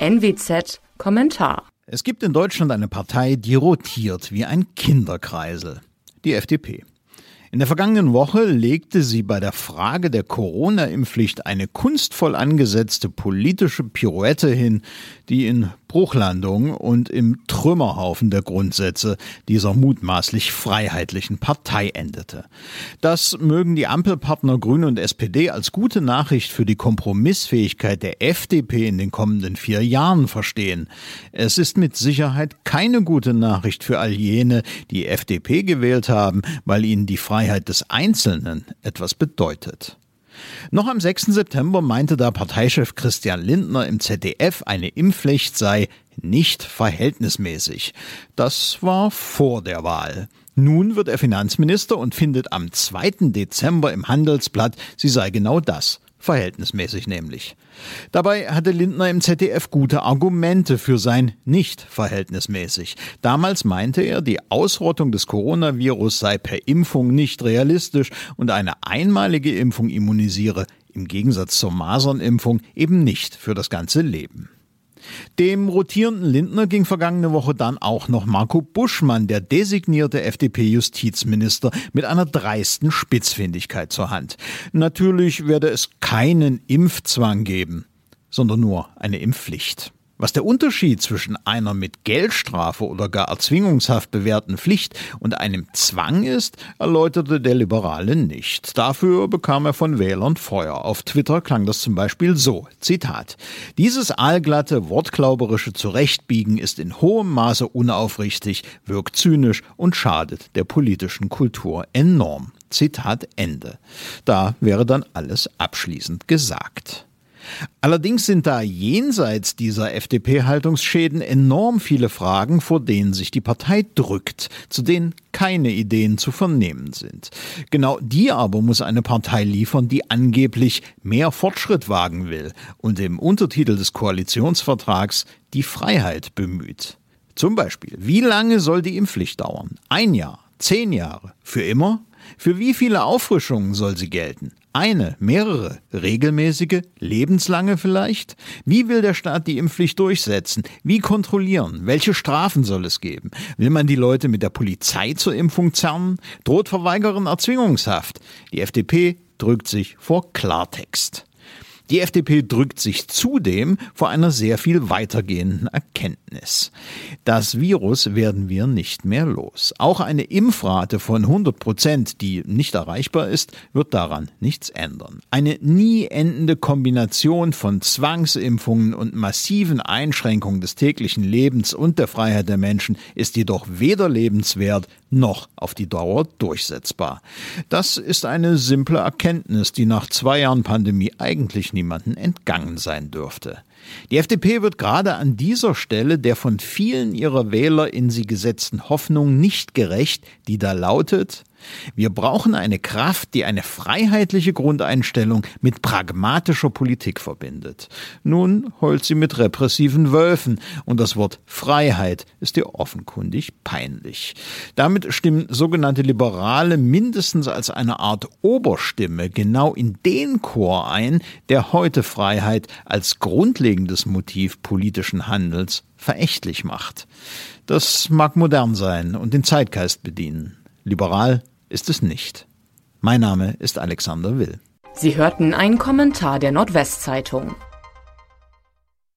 NWZ Kommentar. Es gibt in Deutschland eine Partei, die rotiert wie ein Kinderkreisel. Die FDP. In der vergangenen Woche legte sie bei der Frage der Corona-Impfpflicht eine kunstvoll angesetzte politische Pirouette hin, die in Bruchlandung und im Trümmerhaufen der Grundsätze dieser mutmaßlich freiheitlichen Partei endete. Das mögen die Ampelpartner Grüne und SPD als gute Nachricht für die Kompromissfähigkeit der FDP in den kommenden vier Jahren verstehen. Es ist mit Sicherheit keine gute Nachricht für all jene, die FDP gewählt haben, weil ihnen die Freiheit des Einzelnen etwas bedeutet. Noch am 6. September meinte der Parteichef Christian Lindner im ZDF, eine Impfpflicht sei nicht verhältnismäßig. Das war vor der Wahl. Nun wird er Finanzminister und findet am 2. Dezember im Handelsblatt, sie sei genau das verhältnismäßig nämlich. Dabei hatte Lindner im ZDF gute Argumente für sein nicht verhältnismäßig. Damals meinte er, die Ausrottung des Coronavirus sei per Impfung nicht realistisch und eine einmalige Impfung immunisiere im Gegensatz zur Masernimpfung eben nicht für das ganze Leben. Dem rotierenden Lindner ging vergangene Woche dann auch noch Marco Buschmann, der designierte FDP-Justizminister, mit einer dreisten Spitzfindigkeit zur Hand. Natürlich werde es keinen Impfzwang geben, sondern nur eine Impfpflicht. Was der Unterschied zwischen einer mit Geldstrafe oder gar Erzwingungshaft bewährten Pflicht und einem Zwang ist, erläuterte der Liberale nicht. Dafür bekam er von Wählern Feuer. Auf Twitter klang das zum Beispiel so, Zitat, dieses aalglatte, wortklauberische Zurechtbiegen ist in hohem Maße unaufrichtig, wirkt zynisch und schadet der politischen Kultur enorm. Zitat Ende. Da wäre dann alles abschließend gesagt. Allerdings sind da jenseits dieser FDP-Haltungsschäden enorm viele Fragen, vor denen sich die Partei drückt, zu denen keine Ideen zu vernehmen sind. Genau die aber muss eine Partei liefern, die angeblich mehr Fortschritt wagen will und im Untertitel des Koalitionsvertrags die Freiheit bemüht. Zum Beispiel, wie lange soll die Impfpflicht dauern? Ein Jahr? Zehn Jahre? Für immer? Für wie viele Auffrischungen soll sie gelten? Eine, mehrere, regelmäßige, lebenslange vielleicht? Wie will der Staat die Impfpflicht durchsetzen? Wie kontrollieren? Welche Strafen soll es geben? Will man die Leute mit der Polizei zur Impfung zerren? Droht Verweigerern Erzwingungshaft? Die FDP drückt sich vor Klartext. Die FDP drückt sich zudem vor einer sehr viel weitergehenden Erkenntnis. Das Virus werden wir nicht mehr los. Auch eine Impfrate von 100 Prozent, die nicht erreichbar ist, wird daran nichts ändern. Eine nie endende Kombination von Zwangsimpfungen und massiven Einschränkungen des täglichen Lebens und der Freiheit der Menschen ist jedoch weder lebenswert noch auf die Dauer durchsetzbar. Das ist eine simple Erkenntnis, die nach zwei Jahren Pandemie eigentlich niemanden entgangen sein dürfte. Die FDP wird gerade an dieser Stelle der von vielen ihrer Wähler in sie gesetzten Hoffnung nicht gerecht, die da lautet, wir brauchen eine Kraft, die eine freiheitliche Grundeinstellung mit pragmatischer Politik verbindet. Nun heult sie mit repressiven Wölfen und das Wort Freiheit ist ihr offenkundig peinlich. Damit stimmen sogenannte Liberale mindestens als eine Art Oberstimme genau in den Chor ein, der heute Freiheit als grundlegendes Motiv politischen Handels verächtlich macht. Das mag modern sein und den Zeitgeist bedienen. Liberal ist es nicht. Mein Name ist Alexander Will. Sie hörten einen Kommentar der Nordwestzeitung.